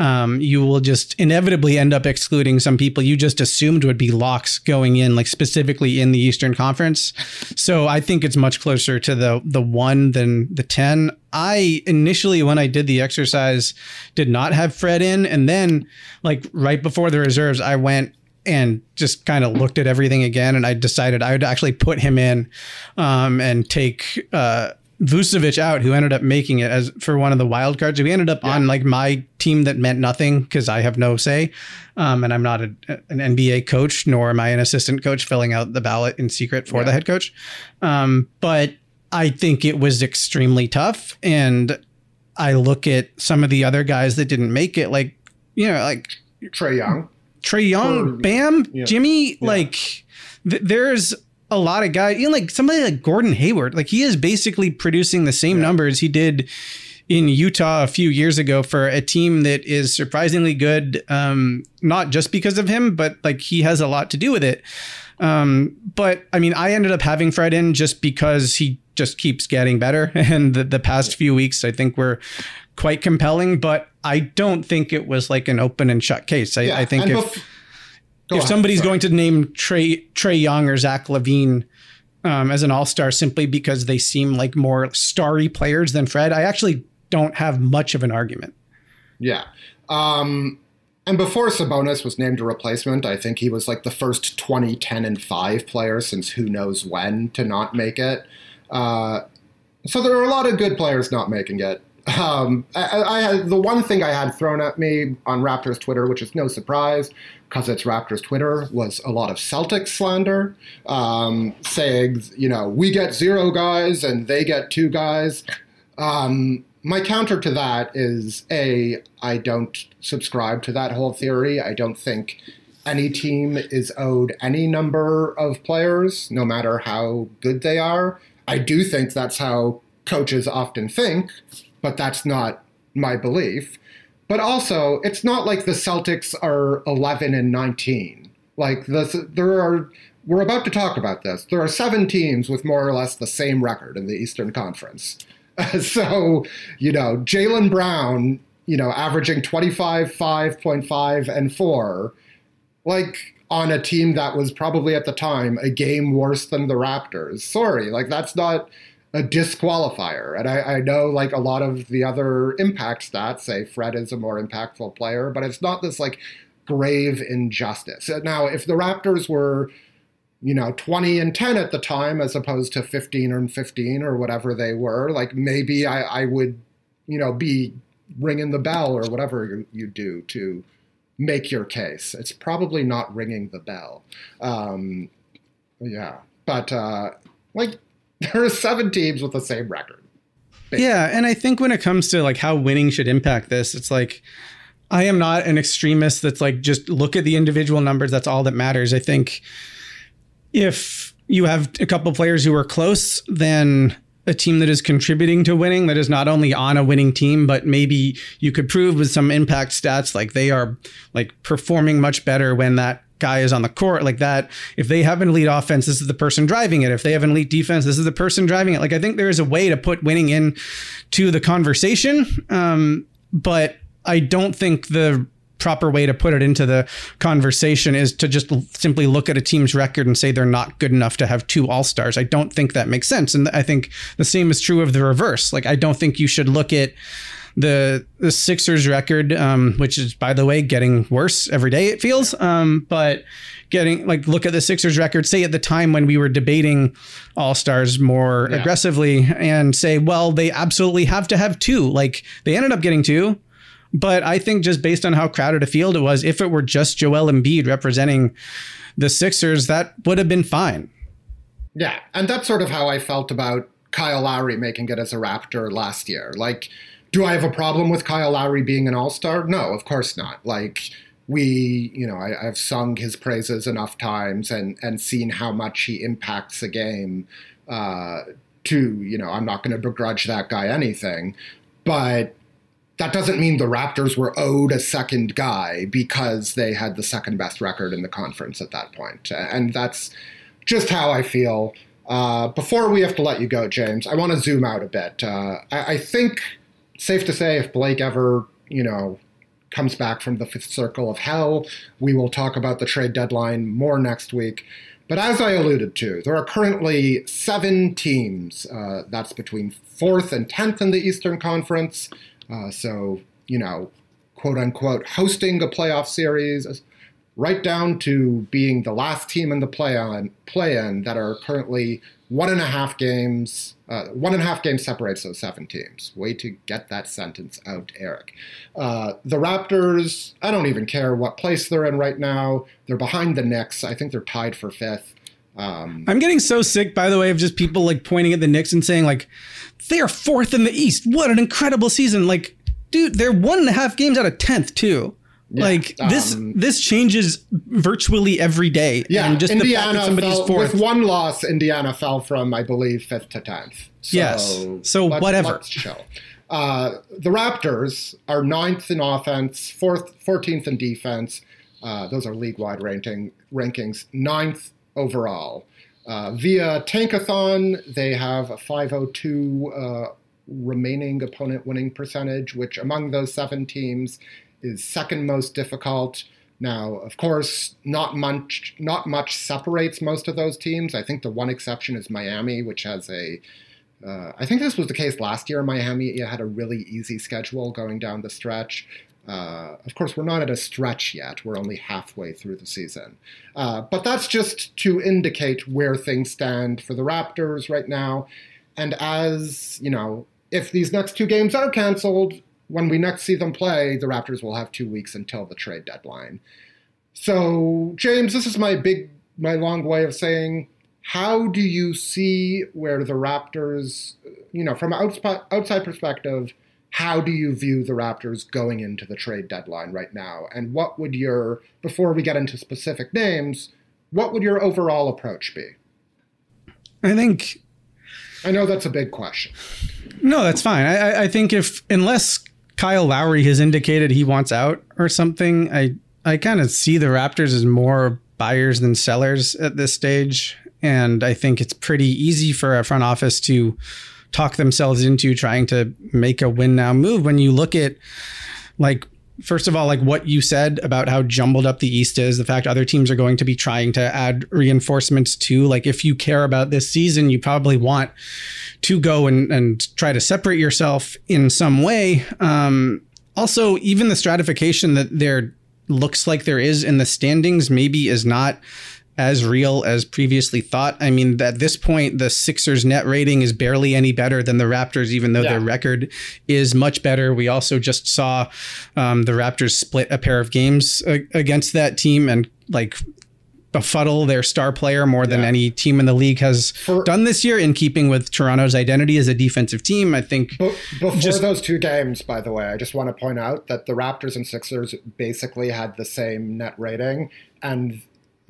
um, you will just inevitably end up excluding some people you just assumed would be locks going in, like specifically in the Eastern Conference. So I think it's much closer to the the one than the ten. I initially, when I did the exercise, did not have Fred in, and then like right before the reserves, I went and just kind of looked at everything again, and I decided I would actually put him in um, and take. Uh, Vucevic out, who ended up making it as for one of the wild cards. We ended up on like my team that meant nothing because I have no say, um, and I'm not a, an NBA coach, nor am I an assistant coach filling out the ballot in secret for the head coach. Um, but I think it was extremely tough, and I look at some of the other guys that didn't make it, like you know, like Trae Young. Trae Young, For- Bam, yeah. Jimmy, Yeah. like th- there's a lot of guys, even like somebody like Gordon Hayward, like he is basically producing the same numbers he did in Utah a few years ago for a team that is surprisingly good, um, not just because of him, but like he has a lot to do with it. Um, but I mean, I ended up having Fred in just because he just keeps getting better. *laughs* And the, the past few weeks, I think were quite compelling, but I don't think it was like an open and shut case. I, I think and if, bef- Go if ahead, somebody's sorry. going to name Trae, Trae Young or Zach LaVine, um, as an all-star simply because they seem like more starry players than Fred, I actually don't have much of an argument. Yeah. Um, and before Sabonis was named a replacement, I think he was like the first 20, 10, and 5 player since who knows when to not make it. Uh, so there are a lot of good players not making it. Um, I, I the one thing I had thrown at me on Raptors Twitter, which is no surprise because it's Raptors Twitter, was a lot of Celtics slander, um, saying, you know, we get zero guys and they get two guys. Um, my counter to that is a I don't subscribe to that whole theory. I don't think any team is owed any number of players, no matter how good they are. I do think that's how coaches often think, but that's not my belief. But also, it's not like the Celtics are 11 and 19. Like the, there are we're about to talk about this. There are seven teams with more or less the same record in the Eastern Conference. *laughs* so, you know, Jaylen Brown, you know, averaging 25, 5.5, and 4, like on a team that was probably at the time a game worse than the Raptors. Sorry, like that's not a disqualifier. And I, I know like a lot of the other impact stats say Fred is a more impactful player, but it's not this like grave injustice. Now, if the Raptors were you know, 20 and 10 at the time as opposed to 15 and 15 or whatever they were, like maybe I, I would, you know, be ringing the bell or whatever you, do to make your case. It's probably not ringing the bell. Um, yeah. But, uh, like, there are seven teams with the same record. Yeah, and I think when it comes to like how winning should impact this, it's like I am not an extremist that's like just look at the individual numbers, that's all that matters. I think if you have a couple players who are close, then a team that is contributing to winning, that is not only on a winning team, but maybe you could prove with some impact stats like they are like performing much better when that guy is on the court like that. If they have an elite offense, this is the person driving it. If they have an elite defense, this is the person driving it. Like I think there is a way to put winning in to the conversation, um, but I don't think the proper way to put it into the conversation is to just simply look at a team's record and say they're not good enough to have two all-stars. I don't think that makes sense. And I think the same is true of the reverse. Like I don't think you should look at the the Sixers record, um, which is by the way getting worse every day. It feels, um, but getting like look at the Sixers record. Say at the time when we were debating All Stars more Yeah. aggressively, and say, well, they absolutely have to have two. Like they ended up getting two. But I think just based on how crowded a field it was, if it were just Joel Embiid representing the Sixers, that would have been fine. Yeah, and that's sort of how I felt about Kyle Lowry making it as a Raptor last year. Like, do I have a problem with Kyle Lowry being an All Star? No, of course not. Like, we, you know, I, I've sung his praises enough times and and seen how much he impacts the game. Uh, to you know, I'm not going to begrudge that guy anything, but that doesn't mean the Raptors were owed a second guy because they had the second best record in the conference at that point. And that's just how I feel. Uh, before we have to let you go, James, I want to zoom out a bit. Uh, I, I think safe to say if Blake ever, you know, comes back from the fifth circle of hell, we will talk about the trade deadline more next week. But as I alluded to, there are currently seven teams. Uh, that's between fourth and tenth in the Eastern Conference. Uh, so, you know, quote unquote, hosting a playoff series, right down to being the last team in the play-on play-in that are currently one and a half games. Uh, one and a half games separates those seven teams. Way to get that sentence out, Eric. Uh, the Raptors. I don't even care what place they're in right now. They're behind the Knicks. I think they're tied for fifth. Um, I'm getting so sick, by the way, of just people like pointing at the Knicks and saying like they are fourth in the East. What an incredible season! Like, dude, they're one and a half games out of tenth too. Like this, um, this changes virtually every day. Yeah, and just Indiana fell, fourth. with one loss. Indiana fell from, I believe, fifth to tenth. So Yes. So let's- whatever. Let's chill. Uh, the Raptors are ninth in offense, fourth, fourteenth in defense. Uh, those are league-wide ranking rankings. Ninth overall. Uh, via Tankathon, they have a 502 uh, remaining opponent winning percentage, which among those seven teams is second most difficult. Now, of course, not much not much separates most of those teams. I think the one exception is Miami, which has a uh, I think this was the case last year. Miami had a really easy schedule going down the stretch. Uh, of course, we're not at a stretch yet. We're only halfway through the season. Uh, but that's just to indicate where things stand for the Raptors right now. And as, you know, if these next two games are canceled, when we next see them play, the Raptors will have two weeks until the trade deadline. So, James, this is my big, my long way of saying, how do you see where the Raptors, you know, from an outside, outside perspective, how do you view the Raptors going into the trade deadline right now? And what would your, before we get into specific names, what would your overall approach be? I think I know that's a big question. No, that's fine. I, I- I think if unless Kyle Lowry has indicated he wants out or something, I I kind of see the Raptors as more buyers than sellers at this stage, and I think it's pretty easy for a front office to talk themselves into trying to make a win now move. When you look at like first of all like what you said about how jumbled up the east is the fact other teams are going to be trying to add reinforcements too. Like if you care about this season you probably want to go and, and try to separate yourself in some way. Um, also even the stratification that there looks like there is in the standings maybe is not as real as previously thought. I mean, at this point, the Sixers net rating is barely any better than the Raptors, even though Yeah. their record is much better. We also just saw um, the Raptors split a pair of games uh, against that team and like befuddle their star player more than Yeah. any team in the league has For- done this year in keeping with Toronto's identity as a defensive team. I think Be- before Just- those two games, by the way, I just want to point out that the Raptors and Sixers basically had the same net rating, and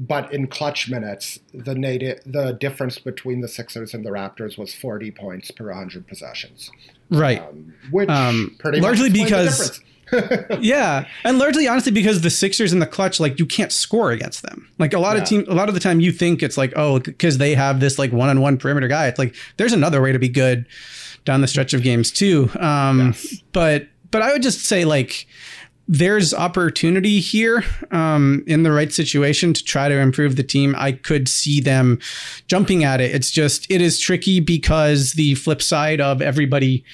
but in clutch minutes, the native the difference between the Sixers and the Raptors was 40 points per 100 possessions, right. which Um, pretty largely much explains the because- *laughs* *laughs* yeah, and largely honestly because the Sixers in the clutch, like you can't score against them. Like a lot Yeah. of team, a lot of the time you think it's like oh because they have this like one on one perimeter guy. It's like there's another way to be good down the stretch of games too. Um, But but I would just say like there's opportunity here um, in the right situation to try to improve the team. I could see them jumping at it. It's just it is tricky because the flip side of everybody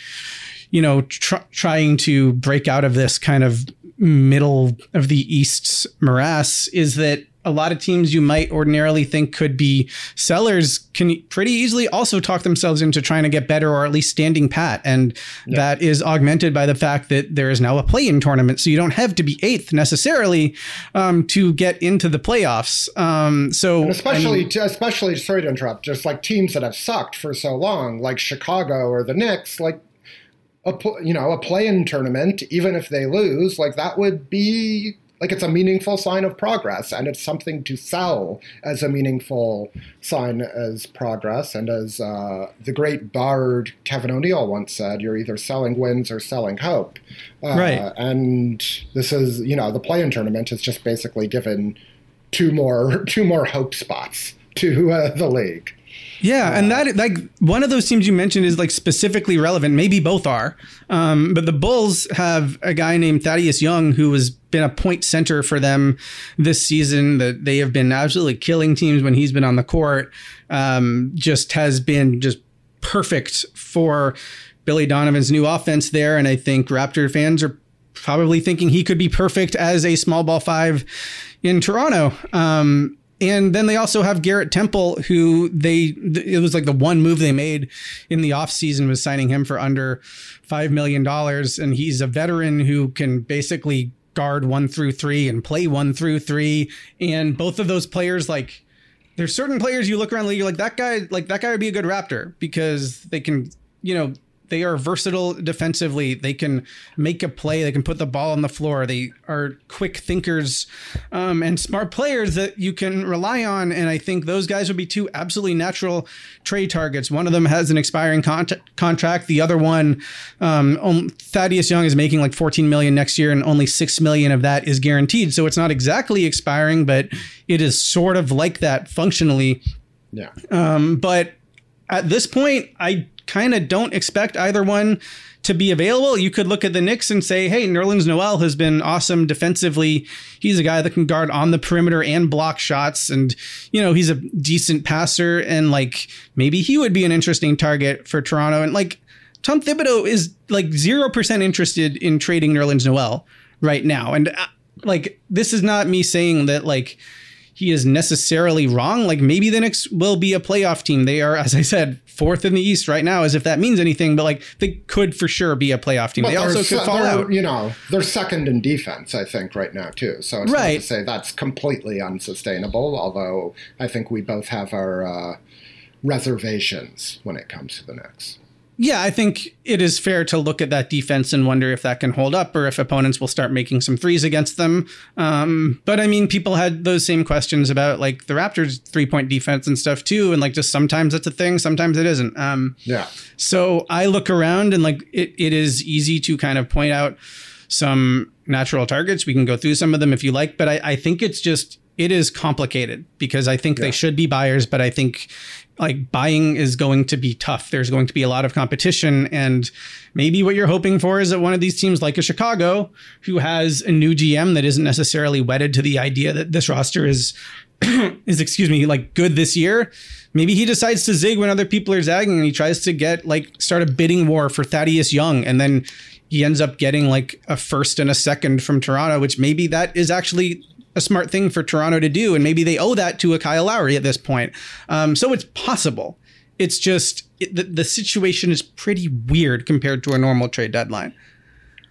you know, tr- trying to break out of this kind of middle of the East's morass is that a lot of teams you might ordinarily think could be sellers can pretty easily also talk themselves into trying to get better or at least standing pat. And that is augmented by the fact that there is now a play in tournament. So you don't have to be eighth necessarily um, to get into the playoffs. Um, so And especially, I mean- especially, sorry to interrupt, just like teams that have sucked for so long, like Chicago or the Knicks, like a you know a play-in tournament, even if they lose, like that would be like it's a meaningful sign of progress, and it's something to sell as a meaningful sign as progress. And as uh, the great bard Kevin O'Neill once said, "You're either selling wins or selling hope." Uh, Right. And this is, you know, the play-in tournament has just basically given two more *laughs* two more hope spots to uh, the league. Yeah, and that like one of those teams you mentioned is like specifically relevant. Maybe both are, um, but the Bulls have a guy named Thaddeus Young who has been a point center for them this season. That they have been absolutely killing teams when he's been on the court. Um, just has been just perfect for Billy Donovan's new offense there, and I think Raptor fans are probably thinking he could be perfect as a small ball five in Toronto. Um, and then they also have Garrett Temple, who they it was like the one move they made in the offseason was signing him for under five million dollars. And he's a veteran who can basically guard one through three and play one through three. And both of those players, like there's certain players you look around the league, you're like that guy, like that guy would be a good Raptor because they can, you know, they are versatile defensively. They can make a play. They can put the ball on the floor. They are quick thinkers um, and smart players that you can rely on. And I think those guys would be two absolutely natural trade targets. One of them has an expiring con- contract. The other one, um, Thaddeus Young is making like 14 million next year, and only six million of that is guaranteed. So it's not exactly expiring, but it is sort of like that functionally. Yeah. Um, but at this point, I kind of don't expect either one to be available. You could look at the Knicks and say, hey, Nerlens Noel has been awesome defensively. He's a guy that can guard on the perimeter and block shots. And, you know, he's a decent passer. And like maybe he would be an interesting target for Toronto. And like Tom Thibodeau is like 0% interested in trading Nerlens Noel right now. And uh, like, this is not me saying that like, he is necessarily wrong. Like maybe the Knicks will be a playoff team. They are, as I said, fourth in the East right now, as if that means anything. But like they could for sure be a playoff team. But they also could fall out. You know, they're second in defense, I think, right now too. So it's Right. not to say that's completely unsustainable. Although I think we both have our uh, reservations when it comes to the Knicks. Yeah, I think it is fair to look at that defense and wonder if that can hold up or if opponents will start making some threes against them. Um, but I mean, people had those same questions about like the Raptors' three point defense and stuff too. And like just sometimes it's a thing, sometimes it isn't. Um, Yeah. So I look around and like it, it is easy to kind of point out some natural targets. We can go through some of them if you like, but I, I think it's just it is complicated because I think they should be buyers, but I think like buying is going to be tough. There's going to be a lot of competition. And maybe what you're hoping for is that one of these teams like a Chicago who has a new GM that isn't necessarily wedded to the idea that this roster is *clears throat* is excuse me like good this year maybe he decides to zig when other people are zagging and he tries to get like start a bidding war for Thaddeus Young and then he ends up getting like a first and a second from Toronto which maybe that is actually a smart thing for Toronto to do and maybe they owe that to a Kyle Lowry at this point um, so it's possible it's just it, the, the situation is pretty weird compared to a normal trade deadline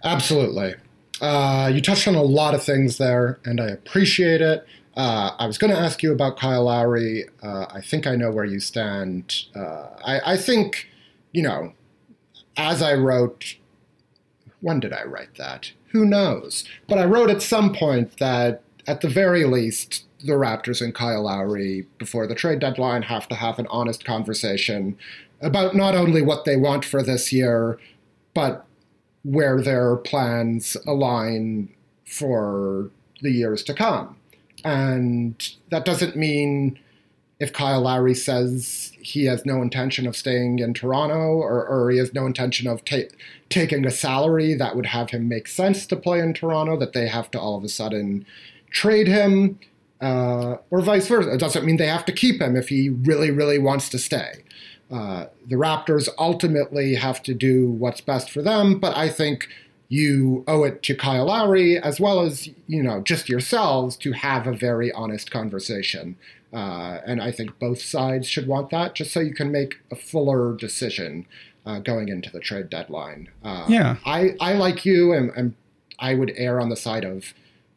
Absolutely. Uh, you touched on a lot of things there, and I appreciate it. Uh, I was going to ask you about Kyle Lowry. Uh, I think I know where you stand. Uh, I, I think, you know, as I wrote, when did I write that? Who knows? But I wrote at some point that, at the very least, the Raptors and Kyle Lowry, before the trade deadline, have to have an honest conversation about not only what they want for this year, but where their plans align for the years to come. And that doesn't mean if Kyle Lowry says he has no intention of staying in Toronto or, or he has no intention of ta- taking a salary that would have him make sense to play in Toronto, that they have to all of a sudden trade him, uh, or vice versa. It doesn't mean they have to keep him if he really, really wants to stay. Uh, the Raptors ultimately have to do what's best for them, but I think you owe it to Kyle Lowry as well as you know just yourselves to have a very honest conversation. Uh, and I think both sides should want that, just so you can make a fuller decision uh, going into the trade deadline. Uh, Yeah. I, I like you, and, and I would err on the side of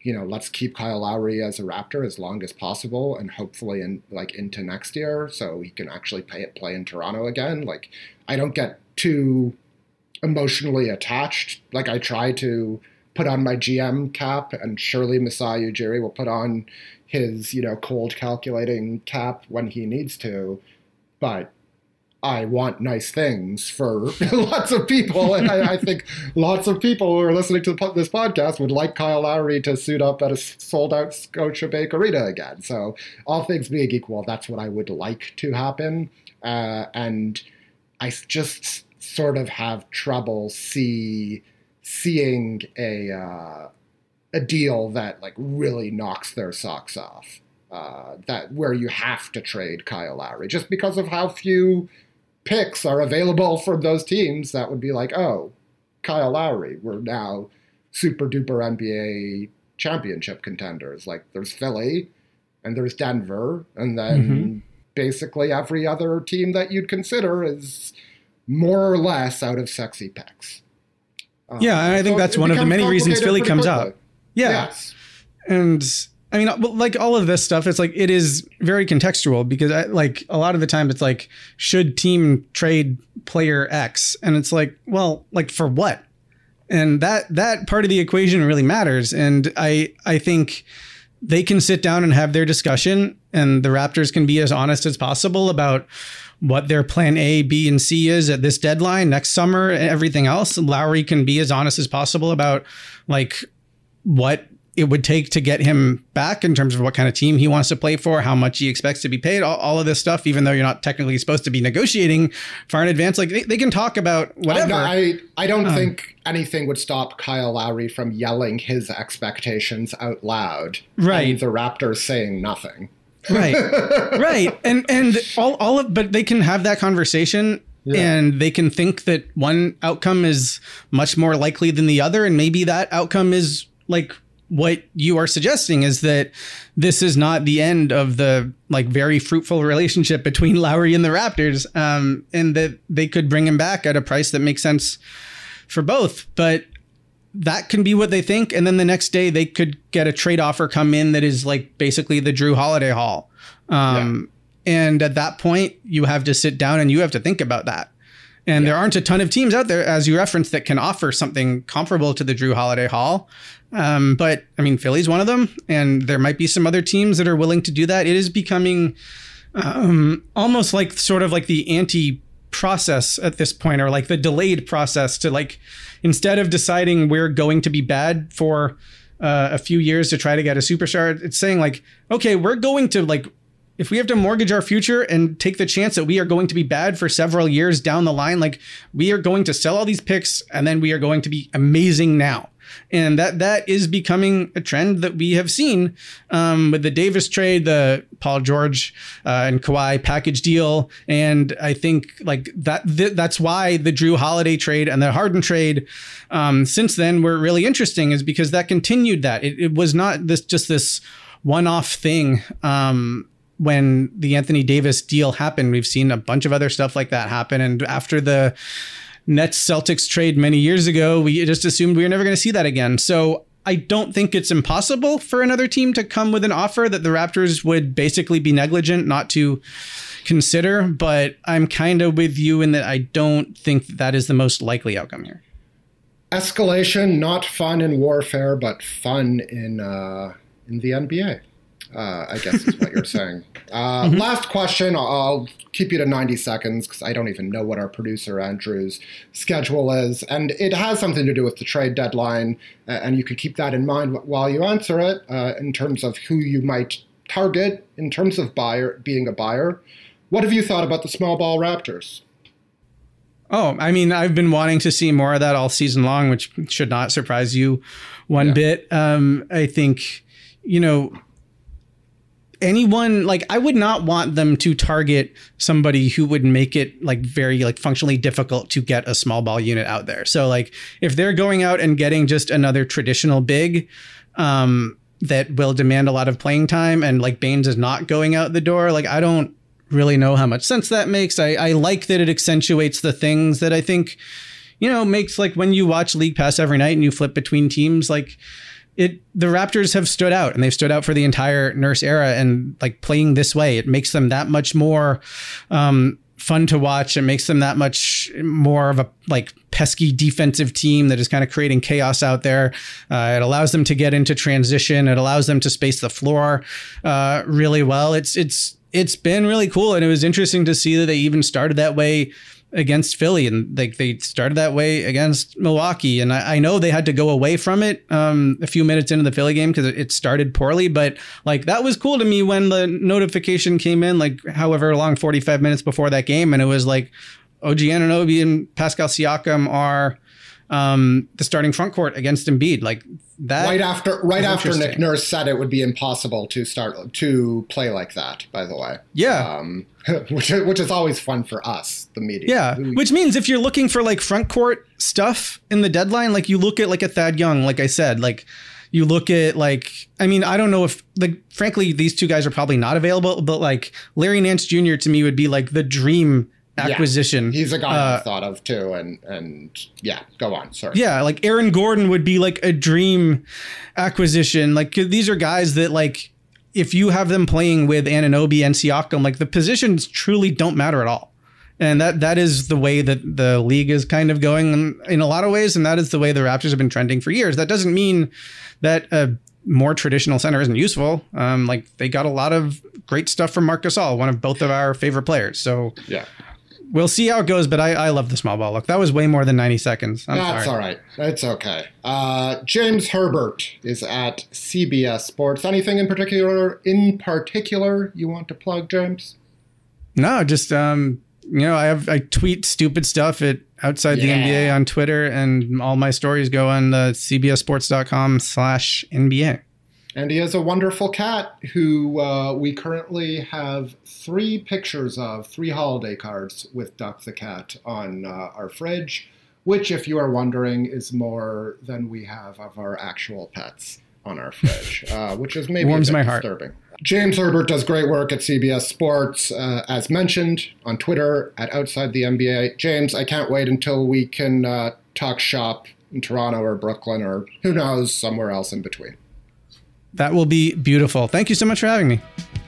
you know, let's keep Kyle Lowry as a Raptor as long as possible, and hopefully in like into next year, so he can actually play play in Toronto again. Like, I don't get too emotionally attached. Like, I try to put on my GM cap, and surely Masai Ujiri will put on his you know cold calculating cap when he needs to, but I want nice things for *laughs* lots of people, and I, I think lots of people who are listening to this podcast would like Kyle Lowry to suit up at a sold-out Scotiabank Arena again. So, all things being equal, that's what I would like to happen, uh, and I just sort of have trouble see seeing a uh, a deal that like really knocks their socks off. Uh, that where you have to trade Kyle Lowry just because of how few picks are available from those teams that would be like, oh, Kyle Lowry, we're now super duper NBA championship contenders. Like there's Philly and there's Denver, and then basically every other team that you'd consider is more or less out of sexy picks. Um, Yeah, and I think so that's one of the many reasons Philly comes quickly. up. Yeah. Yes. And I mean, like all of this stuff, it's like it is very contextual because, I, like, a lot of the time, it's like, should team trade player X, and it's like, well, like for what? And that that part of the equation really matters. And I I think they can sit down and have their discussion, and the Raptors can be as honest as possible about what their plan A, B, and C is at this deadline next summer, and everything else. Lowry can be as honest as possible about like what it would take to get him back in terms of what kind of team he wants to play for, how much he expects to be paid, all, all of this stuff, even though you're not technically supposed to be negotiating far in advance. Like they, they can talk about whatever. I, I, I don't um, think anything would stop Kyle Lowry from yelling his expectations out loud. Right. And the Raptors saying nothing. right. *laughs* Right. And and all, all of but they can have that conversation yeah. and they can think that one outcome is much more likely than the other and maybe that outcome is like what you are suggesting is that this is not the end of the like very fruitful relationship between *laughs* Lowry and the Raptors, um, and that they could bring him back at a price that makes sense for both. But that can be what they think, and then the next day they could get a trade offer come in that is like basically the Jrue Holiday haul. Um, yeah. And at that point, you have to sit down and you have to think about that. And yeah. there aren't a ton of teams out there, as you referenced, that can offer something comparable to the Jrue Holiday haul. Um, but I mean, Philly's one of them, and there might be some other teams that are willing to do that. It is becoming um, almost like sort of like the anti process at this point, or like the delayed process to like instead of deciding we're going to be bad for uh, a few years to try to get a superstar, it's saying like, okay, we're going to like if we have to mortgage our future and take the chance that we are going to be bad for several years down the line, like we are going to sell all these picks and then we are going to be amazing now and that that is becoming a trend that we have seen um, with the Davis trade, the Paul George uh, and Kawhi package deal, and I think like that th- that's why the Jrue Holiday trade and the Harden trade um, since then were really interesting, is because that continued that it, it was not this just this one-off thing. Um, when the Anthony Davis deal happened, we've seen a bunch of other stuff like that happen. And after the Nets Celtics trade many years ago, we just assumed we were never going to see that again. So I don't think it's impossible for another team to come with an offer that the Raptors would basically be negligent not to consider. But I'm kind of with you in that I don't think that, is the most likely outcome here. Escalation, not fun in warfare, but fun in uh, in the NBA uh, I guess is what you're *laughs* saying. Uh, mm-hmm. Last question. I'll keep you to 90 seconds because I don't even know what our producer Andrew's schedule is. And it has something to do with the trade deadline. Uh, and you could keep that in mind while you answer it uh, in terms of who you might target in terms of buyer being a buyer. What have you thought about the small ball Raptors? Oh, I mean, I've been wanting to see more of that all season long, which should not surprise you one yeah. bit. Um, I think, you know, anyone like I would not want them to target somebody who would make it like very like functionally difficult to get a small ball unit out there. So like if they're going out and getting just another traditional big um that will demand a lot of playing time and like Baynes is not going out the door, like I don't really know how much sense that makes. I I like that it accentuates the things that I think you know makes like when you watch League Pass every night and you flip between teams like it the Raptors have stood out and they've stood out for the entire Nurse era. And like playing this way it makes them that much more um, fun to watch. It makes them that much more of a like pesky defensive team that is kind of creating chaos out there. Uh, it allows them to get into transition. It allows them to space the floor uh, really well. It's it's it's been really cool. And it was interesting to see that they even started that way against Philly, and they they started that way against Milwaukee. And I, I know they had to go away from it um, a few minutes into the Philly game because it started poorly. But like that was cool to me when the notification came in, like however long, forty five minutes before that game, and it was like OG Anunoby and Pascal Siakam are um, the starting front court against Embiid. Like that right after right after Nick Nurse said it would be impossible to start to play like that. By the way, yeah, um, *laughs* which which is always fun for us, the media. Yeah, which means if you're looking for like front court stuff in the deadline, like you look at like a Thad Young, like I said, like you look at like I mean I don't know if like frankly these two guys are probably not available, but like Larry Nance Jr. to me would be like the dream acquisition. Yeah. He's a guy uh, I've thought of too, and and yeah, go on. Sorry. Yeah, like Aaron Gordon would be like a dream acquisition. Like these are guys that like if you have them playing with Anunoby and Siakam, like the positions truly don't matter at all. And that that is the way that the league is kind of going in, in a lot of ways, and that is the way the Raptors have been trending for years. That doesn't mean that a more traditional center isn't useful. Um, like they got a lot of great stuff from Marc Gasol, one of both of our favorite players. So yeah, we'll see how it goes. But I, I love the small ball look. That was way more than ninety seconds. I'm That's sorry. all right. That's okay. Uh, James Herbert is at CBS Sports. Anything in particular? In particular, you want to plug, James? No, just um, you know, I have I tweet stupid stuff at outside Yeah. the NBA on Twitter, and all my stories go on the cbssports.com slash NBA. And he has a wonderful cat who uh, we currently have three pictures of, three holiday cards with Duck the cat on uh, our fridge, which, if you are wondering, is more than we have of our actual pets on our fridge, *laughs* uh, which is maybe Warms my heart. disturbing. James Herbert does great work at CBS Sports, uh, as mentioned on Twitter at Outside the NBA. James, I can't wait until we can uh, talk shop in Toronto or Brooklyn or who knows somewhere else in between. That will be beautiful. Thank you so much for having me.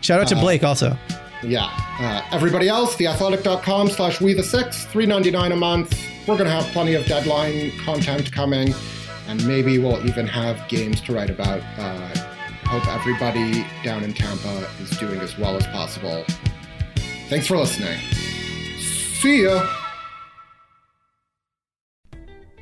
Shout out to Blake also. Yeah. Uh, everybody else, theathletic.com slash we the six, three ninety nine a month. We're gonna have plenty of deadline content coming, and maybe we'll even have games to write about. Uh, hope everybody down in Tampa is doing as well as possible. Thanks for listening. See ya.